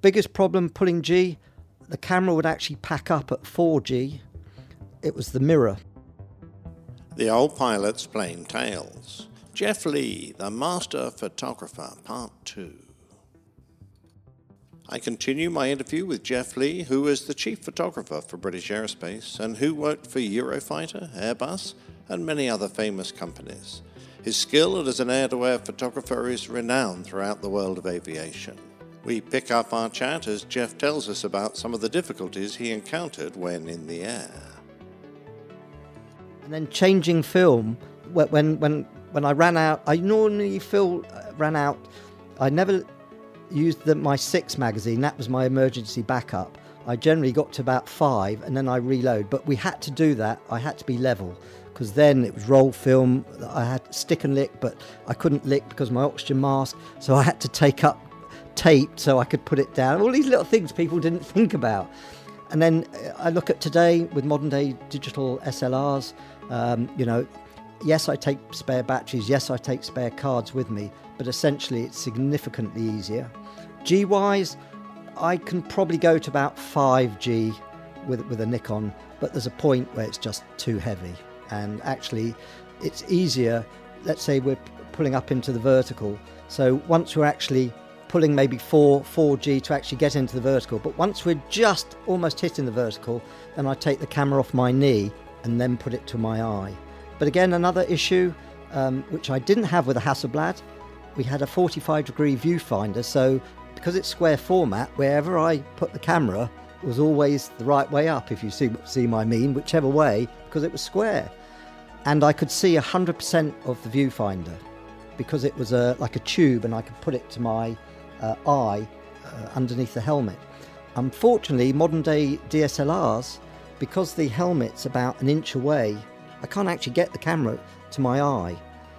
Biggest problem pulling G, the camera would actually pack up at 4G. It was the mirror. The Old Pilot's Plain Tales. Jeff Lee, the Master Photographer, Part 2. I continue my interview with Jeff Lee, who is the chief photographer for British Aerospace and who worked for Eurofighter, Airbus, and many other famous companies. His skill as an air to air photographer is renowned throughout the world of aviation. We pick up our chat as Jeff tells us about some of the difficulties he encountered when in the air. And then changing film when when when I ran out. I normally feel uh, ran out. I never used the, my six magazine. That was my emergency backup. I generally got to about five and then I reload. But we had to do that. I had to be level because then it was roll film. I had stick and lick, but I couldn't lick because my oxygen mask. So I had to take up tape so I could put it down. All these little things people didn't think about. And then uh, I look at today with modern day digital SLRs. Um, you know, yes, I take spare batteries. Yes, I take spare cards with me. But essentially, it's significantly easier. G wise, I can probably go to about 5G with with a Nikon, but there's a point where it's just too heavy. And actually, it's easier. Let's say we're pulling up into the vertical. So once we're actually pulling maybe 4 4G to actually get into the vertical. But once we're just almost hitting the vertical, then I take the camera off my knee and then put it to my eye. But again, another issue um, which I didn't have with a Hasselblad, we had a 45 degree viewfinder. So because it's square format, wherever I put the camera was always the right way up, if you see, see my mean, whichever way, because it was square. And I could see 100% of the viewfinder because it was a, like a tube and I could put it to my eye uh, underneath the helmet. Unfortunately, modern day DSLRs, because the helmet's about an inch away, I can't actually get the camera to my eye.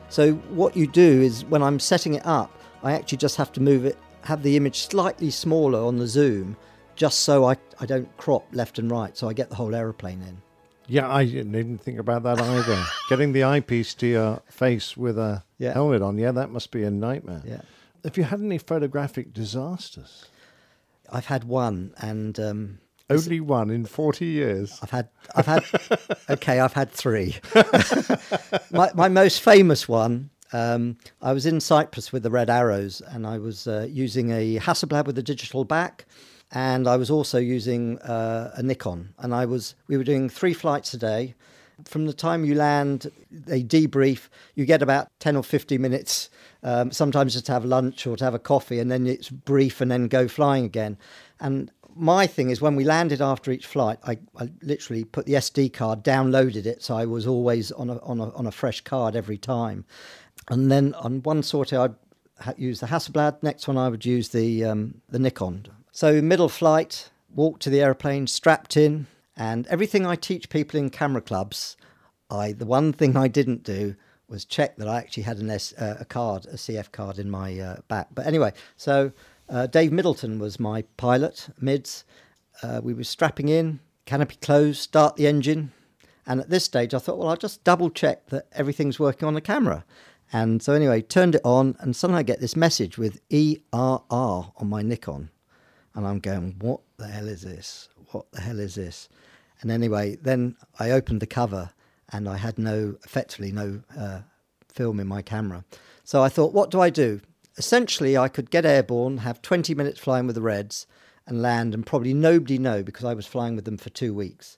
So, what you do is when I'm setting it up, I actually just have to move it, have the image slightly smaller on the zoom, just so I, I don't crop left and right, so I get the whole aeroplane in. Yeah, I didn't think about that either. Getting the eyepiece to your face with a yeah. helmet on, yeah, that must be a nightmare. Yeah. Have you had any photographic disasters? I've had one, and um, only one in forty years. I've had, I've had, okay, I've had three. my my most famous one. Um, I was in Cyprus with the Red Arrows, and I was uh, using a Hasselblad with a digital back, and I was also using uh, a Nikon. And I was, we were doing three flights a day. From the time you land, they debrief. You get about ten or fifteen minutes um, sometimes just to have lunch or to have a coffee, and then it's brief and then go flying again. And my thing is when we landed after each flight, I, I, literally put the SD card, downloaded it, so I was always on a, on a, on a fresh card every time. And then on one sortie, I'd use the Hasselblad. Next one, I would use the um, the Nikon. So middle flight, walk to the airplane, strapped in, and everything I teach people in camera clubs, I the one thing I didn't do was check that I actually had an S, uh, a card, a CF card in my uh, back. But anyway, so uh, Dave Middleton was my pilot, mids. Uh, we were strapping in, canopy closed, start the engine. And at this stage, I thought, well, I'll just double check that everything's working on the camera. And so, anyway, turned it on, and suddenly I get this message with ERR on my Nikon. And I'm going, what the hell is this? What the hell is this? And anyway, then I opened the cover and I had no, effectively, no uh, film in my camera. So I thought, what do I do? Essentially, I could get airborne, have 20 minutes flying with the Reds, and land, and probably nobody know because I was flying with them for two weeks.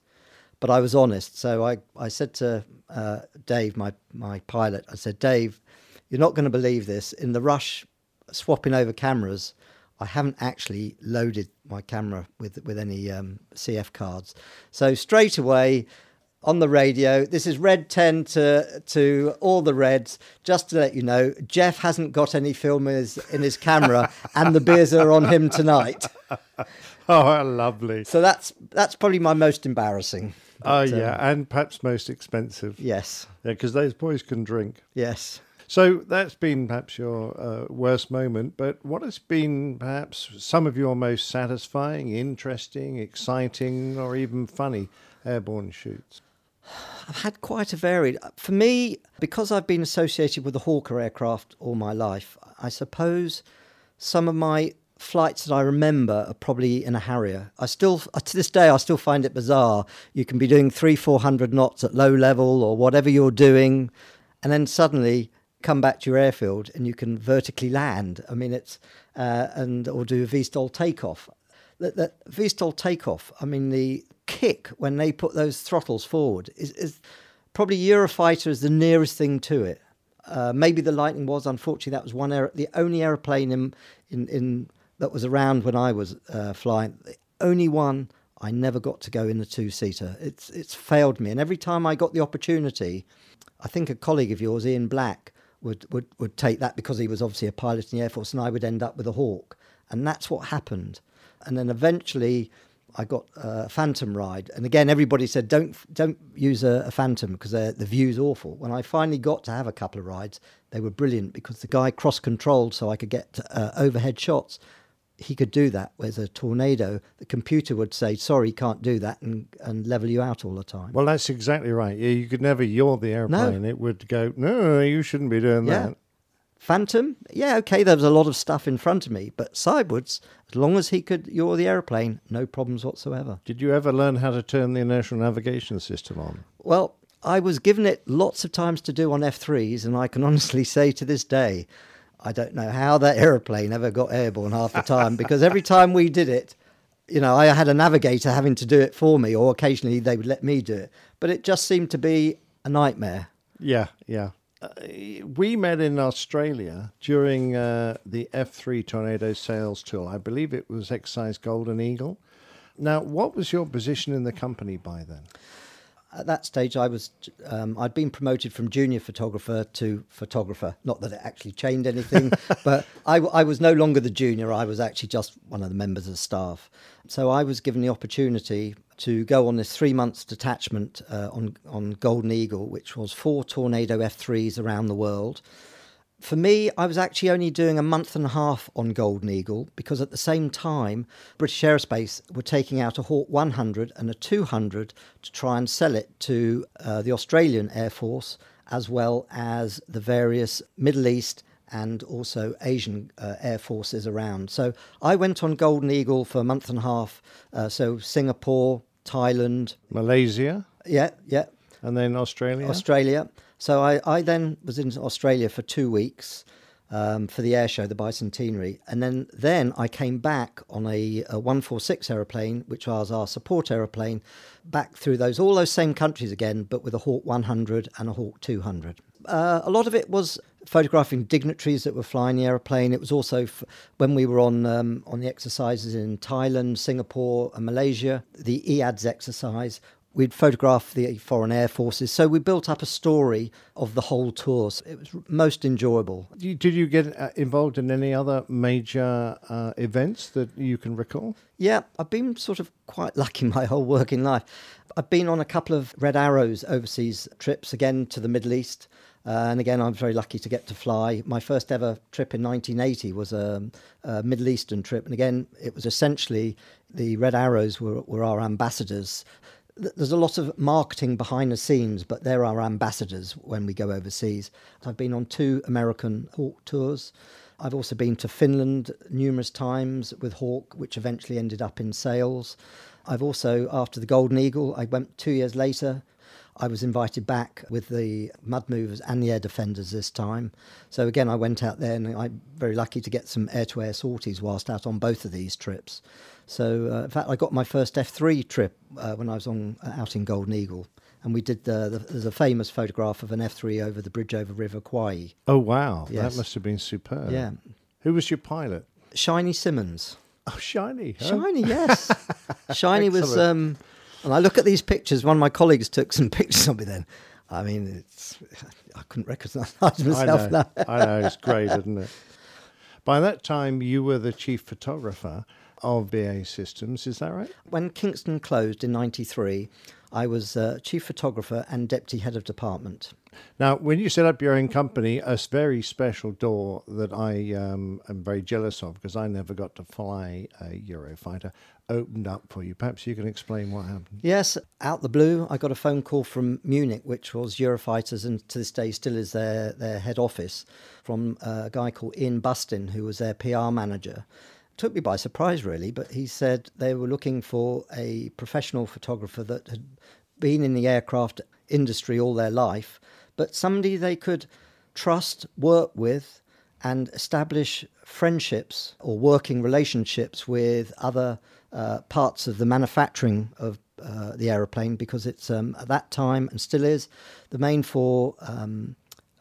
But I was honest, so I, I said to uh, Dave, my my pilot, I said, Dave, you're not going to believe this. In the rush, swapping over cameras, I haven't actually loaded my camera with with any um, CF cards. So straight away, on the radio. This is Red 10 to, to all the Reds. Just to let you know, Jeff hasn't got any film in his, in his camera, and the beers are on him tonight. Oh, lovely. So that's that's probably my most embarrassing. Oh, yeah, um, and perhaps most expensive. Yes. Yeah, because those boys can drink. Yes. So that's been perhaps your uh, worst moment, but what has been perhaps some of your most satisfying, interesting, exciting, or even funny airborne shoots? I've had quite a varied. For me, because I've been associated with the Hawker aircraft all my life, I suppose some of my flights that I remember are probably in a Harrier. I still, uh, to this day, I still find it bizarre. You can be doing three, four hundred knots at low level or whatever you're doing, and then suddenly come back to your airfield and you can vertically land. I mean, it's uh, and or do a VSTOL takeoff. That, that VSTOL takeoff. I mean, the kick when they put those throttles forward is, is probably Eurofighter is the nearest thing to it. Uh, maybe the Lightning was. Unfortunately, that was one air, the only aeroplane in, in, in that was around when I was uh, flying. The only one I never got to go in the two seater. It's it's failed me, and every time I got the opportunity, I think a colleague of yours, Ian Black, would would would take that because he was obviously a pilot in the air force, and I would end up with a Hawk, and that's what happened. And then eventually, I got a Phantom ride, and again, everybody said don't don't use a, a Phantom because the view's awful. When I finally got to have a couple of rides, they were brilliant because the guy cross controlled so I could get uh, overhead shots. He could do that. with a tornado, the computer would say, "Sorry, can't do that," and, and level you out all the time. Well, that's exactly right. Yeah, you could never yaw the airplane. No. It would go, "No, you shouldn't be doing yeah. that." Phantom, yeah, okay, there was a lot of stuff in front of me, but sidewards, as long as he could yaw the aeroplane, no problems whatsoever. Did you ever learn how to turn the inertial navigation system on? Well, I was given it lots of times to do on F3s, and I can honestly say to this day, I don't know how that aeroplane ever got airborne half the time because every time we did it, you know, I had a navigator having to do it for me, or occasionally they would let me do it. But it just seemed to be a nightmare. Yeah, yeah. Uh, we met in Australia during uh, the F3 Tornado sales tour. I believe it was exercise Golden Eagle. Now, what was your position in the company by then? At that stage, I was um, I'd been promoted from junior photographer to photographer. Not that it actually changed anything, but I, I, was no longer the junior. I was actually just one of the members of staff. So I was given the opportunity to go on this three months detachment uh, on on Golden Eagle, which was four Tornado F3s around the world. For me, I was actually only doing a month and a half on Golden Eagle because at the same time, British Aerospace were taking out a Hawk 100 and a 200 to try and sell it to uh, the Australian Air Force as well as the various Middle East and also Asian uh, air forces around. So I went on Golden Eagle for a month and a half. Uh, so Singapore, Thailand, Malaysia. Yeah, yeah. And then Australia. Australia. So I, I then was in Australia for two weeks um, for the air show, the bicentenary, and then then I came back on a, a 146 aeroplane, which was our support aeroplane, back through those all those same countries again, but with a Hawk 100 and a Hawk 200. Uh, a lot of it was photographing dignitaries that were flying the aeroplane. It was also f- when we were on um, on the exercises in Thailand, Singapore, and Malaysia, the EADS exercise we'd photograph the foreign air forces. So we built up a story of the whole tour. So it was most enjoyable. Did you get uh, involved in any other major uh, events that you can recall? Yeah, I've been sort of quite lucky my whole working life. I've been on a couple of Red Arrows overseas trips, again to the Middle East. Uh, and again, I'm very lucky to get to fly. My first ever trip in 1980 was a, a, Middle Eastern trip. And again, it was essentially the Red Arrows were, were our ambassadors there's a lot of marketing behind the scenes, but there are ambassadors when we go overseas. I've been on two American Hawk tours. I've also been to Finland numerous times with Hawk, which eventually ended up in sales. I've also, after the Golden Eagle, I went two years later. I was invited back with the Mud Movers and the Air Defenders this time. So again, I went out there and I'm very lucky to get some air to air sorties whilst out on both of these trips. So, uh, in fact, I got my first F3 trip uh, when I was on uh, out in Golden Eagle. And we did the, the, there's a famous photograph of an F3 over the bridge over River Kwai. Oh, wow. Yes. That must have been superb. Yeah. Who was your pilot? Shiny Simmons. Oh, Shiny. Huh? Shiny, yes. Shiny was. Um, and I look at these pictures. One of my colleagues took some pictures of me then. I mean, it's I couldn't recognise myself I know. now. I know, it's great, isn't it? By that time, you were the chief photographer of BAE Systems, is that right? When Kingston closed in 93, I was uh, chief photographer and deputy head of department. Now, when you set up your own company, a very special door that I um, am very jealous of because I never got to fly a Eurofighter opened up for you. Perhaps you can explain what happened. Yes, out the blue, I got a phone call from Munich, which was Eurofighters and to this day still is their, their head office, from uh, a guy called Ian Bustin, who was their PR manager took me by surprise, really. But he said they were looking for a professional photographer that had been in the aircraft industry all their life, but somebody they could trust, work with, and establish friendships or working relationships with other uh, parts of the manufacturing of uh, the aeroplane because it's um, at that time and still is the main four um,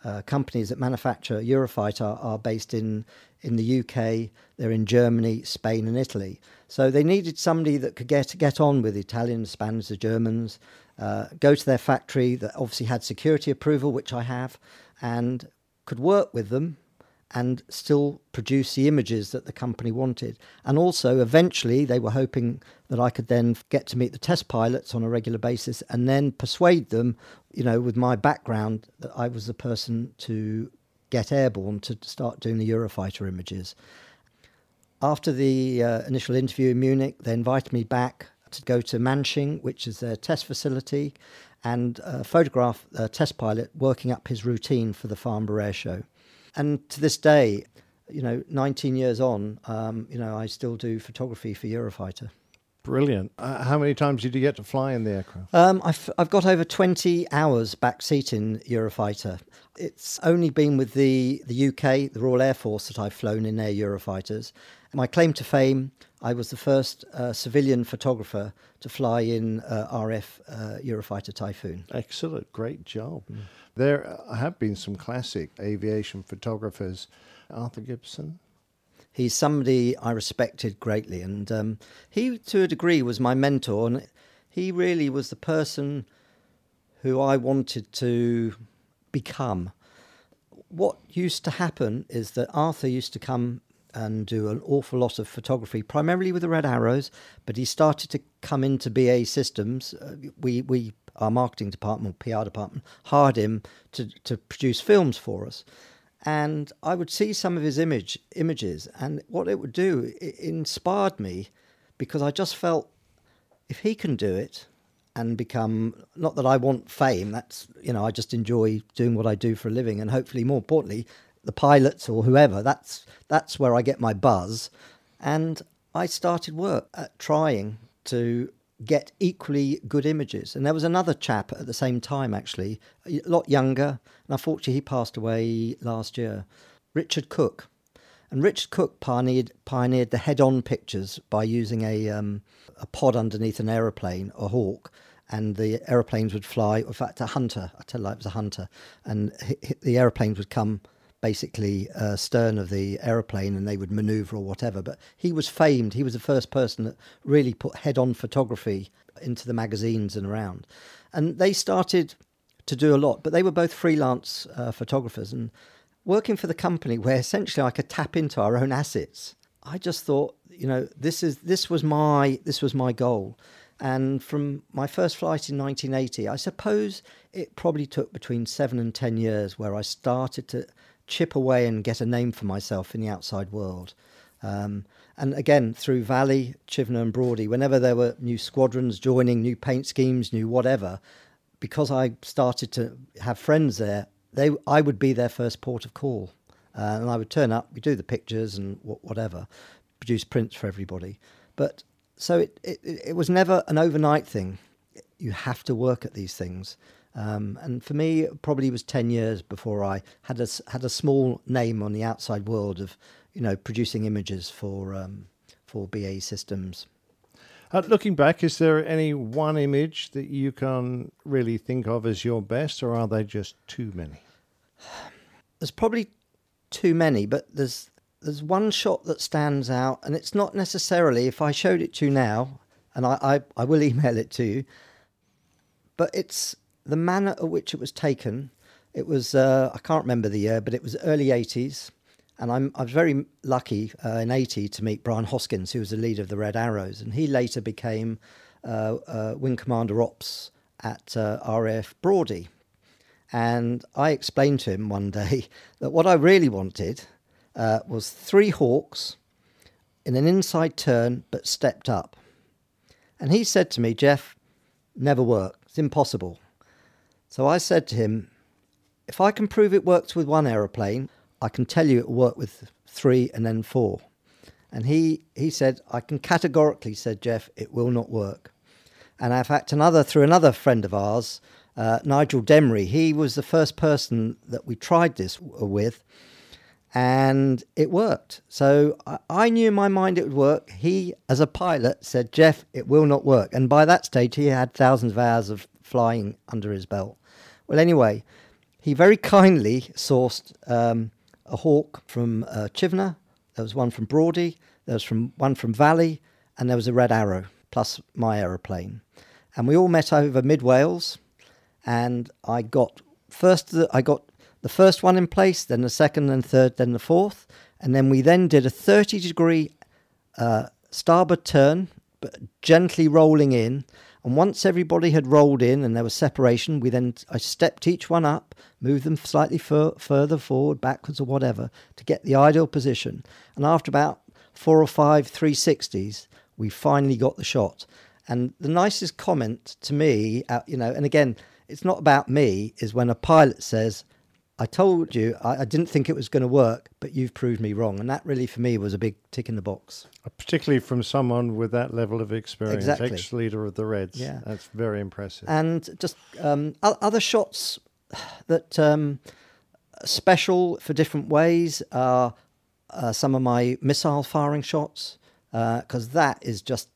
uh, companies that manufacture Eurofighter are, based in in the UK. They're in Germany, Spain, and Italy. So they needed somebody that could get get on with the Italians, Spanish, the Germans, uh, go to their factory that obviously had security approval, which I have, and could work with them and still produce the images that the company wanted. And also, eventually, they were hoping that I could then get to meet the test pilots on a regular basis and then persuade them, you know, with my background, that I was the person to get airborne to start doing the Eurofighter images. After the uh, initial interview in Munich, they invited me back to go to Manching, which is their test facility, and uh, photograph a test pilot working up his routine for the Farnborough Air Show. And to this day, you know, 19 years on, um, you know, I still do photography for Eurofighter. Brilliant. Uh, how many times did you get to fly in the aircraft? Um, I've, I've got over 20 hours back seat in Eurofighter. It's only been with the, the UK, the Royal Air Force, that I've flown in their Eurofighters. My claim to fame, I was the first uh, civilian photographer to fly in uh, RF uh, Eurofighter Typhoon. Excellent. Great job. Mm. There have been some classic aviation photographers. Arthur Gibson, he's somebody I respected greatly, and um, he, to a degree, was my mentor, and he really was the person who I wanted to become. What used to happen is that Arthur used to come and do an awful lot of photography, primarily with the Red Arrows, but he started to come into BAE Systems. Uh, we, we, our marketing department, PR department, hired him to, to produce films for us and I would see some of his image images, and what it would do, it inspired me because I just felt if he can do it and become not that I want fame, that's you know I just enjoy doing what I do for a living, and hopefully more importantly, the pilots or whoever that's that's where I get my buzz, and I started work at trying to get equally good images. And there was another chap at the same time, actually, a lot younger, and unfortunately he passed away last year, Richard Cook. And Richard Cook pioneered, pioneered the head-on pictures by using a, um, a pod underneath an aeroplane, a hawk, and the aeroplanes would fly. In fact, a hunter, I tell you, it was a hunter, and the aeroplanes would come basically uh, stern of the aeroplane and they would maneuver or whatever. But he was famed. He was the first person that really put head on photography into the magazines and around. And they started to do a lot, but they were both freelance uh, photographers and working for the company where essentially I could tap into our own assets. I just thought, you know, this is this was my this was my goal. And from my first flight in 1980, I suppose it probably took between seven and 10 years where I started to chip away and get a name for myself in the outside world. Um, and again, through Valley, Chivenor, and Brawdy, whenever there were new squadrons joining, new paint schemes, new whatever, because I started to have friends there, they I would be their first port of call, uh, and I would turn up, we do the pictures and whatever, produce prints for everybody. But so it, it it was never an overnight thing. You have to work at these things. Um, and for me, it probably was 10 years before I had a, had a small name on the outside world of, you know, producing images for, um, for BAE systems. Uh, looking back, is there any one image that you can really think of as your best, or are they just too many? There's probably too many, but there's there's one shot that stands out, and it's not necessarily if I showed it to you now, and I, I, I will email it to you, but it's the manner at which it was taken, it was, uh, I can't remember the year, but it was early 80s. And I'm, I was very lucky uh, in 80 to meet Brian Hoskins, who was the leader of the Red Arrows. And he later became uh, uh Wing Commander Ops at uh, RAF Brawdy. And I explained to him one day that what I really wanted was three hawks in an inside turn, but stepped up. And he said to me, Jeff, never work. It's impossible. So I said to him, if I can prove it works with one aeroplane, I can tell you it will work with three and then four. And he, he said, I can categorically, said Jeff, it will not work. And in fact, another through another friend of ours, uh, Nigel Demry, he was the first person that we tried this with, and it worked. So I, I knew in my mind it would work. He, as a pilot, said, Jeff, it will not work. And by that stage, he had thousands of hours of flying under his belt. Well, anyway, he very kindly sourced um, a hawk from uh. There was one from Brawdy. There was from one from Valley, and there was a Red Arrow plus my aeroplane. And we all met over mid Wales, and I got first. The, I got the first one in place, then the second and third, then the fourth, and then we then did a thirty degree uh, starboard turn, but gently rolling in. And once everybody had rolled in and there was separation, we then I stepped each one up, moved them slightly fur- further forward, backwards, or whatever to get the ideal position. And after about four or five 360s, we finally got the shot. And the nicest comment to me, uh, you know, and again, it's not about me, is when a pilot says, I told you I, I didn't think it was going to work, but you've proved me wrong. And that really, for me, was a big tick in the box. Uh, Particularly from someone with that level of experience, Exactly. ex-leader of the Reds. Yeah. That's very impressive. And just um, other shots that um, special for different ways are uh, some of my missile firing shots, because that is just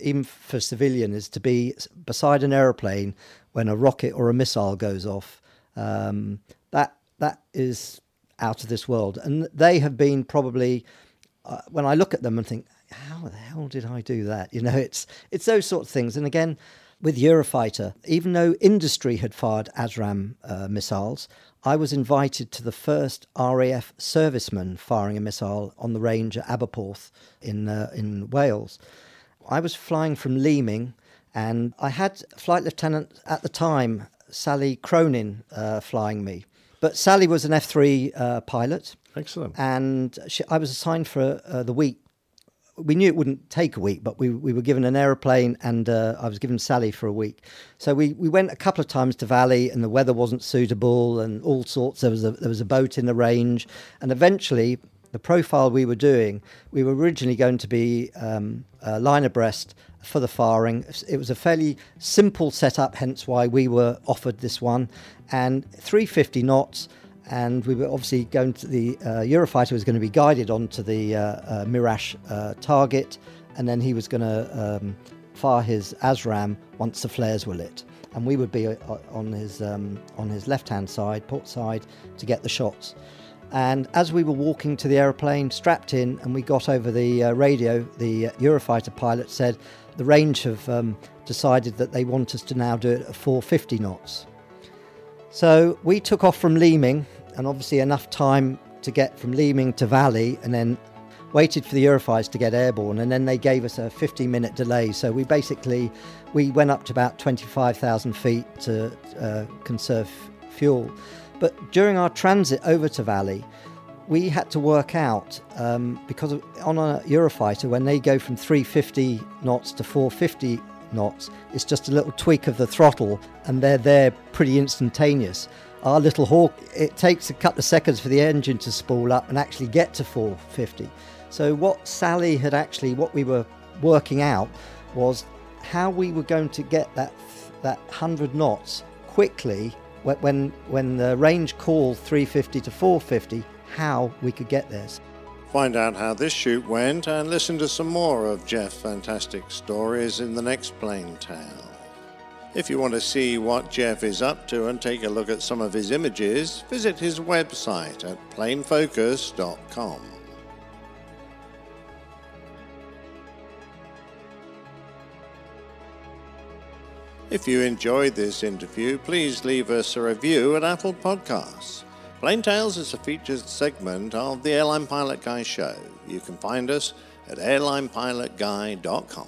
even for civilian is to be beside an aeroplane when a rocket or a missile goes off. Um, that is out of this world, and they have been probably uh, when I look at them and think, how the hell did I do that? You know, it's it's those sort of things. And again, with Eurofighter, even though industry had fired ASRAAM uh, missiles, I was invited to the first RAF serviceman firing a missile on the range at Aberporth in uh, in Wales. I was flying from Leeming, and I had flight lieutenant at the time, Sally Cronin, uh, flying me. But Sally was an F3 uh, pilot, Excellent. and she, I was assigned for uh, the week. We knew it wouldn't take a week, but we, we were given an aeroplane, and uh, I was given Sally for a week. So we, we went a couple of times to Valley, and the weather wasn't suitable, and all sorts. There was a there was a boat in the range, and eventually the profile we were doing, we were originally going to be um, line abreast for the firing. It was a fairly simple setup, hence why we were offered this one, and 350 knots and we were obviously going to the uh, Eurofighter was going to be guided onto the uh, uh, Mirage uh, target, and then he was going to um, fire his ASRAAM once the flares were lit, and we would be uh, on his um, on his left hand side, port side, to get the shots. And as we were walking to the aeroplane, strapped in, and we got over the uh, radio, the Eurofighter pilot said the range have um, decided that they want us to now do it at 450 knots. So we took off from Leeming, and obviously enough time to get from Leeming to Valley, and then waited for the Eurofighters to get airborne, and then they gave us a 15-minute delay. So we basically we went up to about 25,000 feet to uh, conserve fuel. But during our transit over to Valley, we had to work out um, because on a Eurofighter when they go from 350 knots to 450 knots, it's just a little tweak of the throttle, and they're there pretty instantaneous. Our little Hawk, it takes a couple of seconds for the engine to spool up and actually get to 450. So what Sally had actually, what we were working out was how we were going to get that that 100 knots quickly when when, when the range called 350 to 450, how we could get there. Find out how this shoot went and listen to some more of Jeff's fantastic stories in the next Plane Tale. If you want to see what Jeff is up to and take a look at some of his images, visit his website at planefocus.com. If you enjoyed this interview, please leave us a review at Apple Podcasts. Plain Tales is a featured segment of the Airline Pilot Guy show. You can find us at airlinepilotguy.com.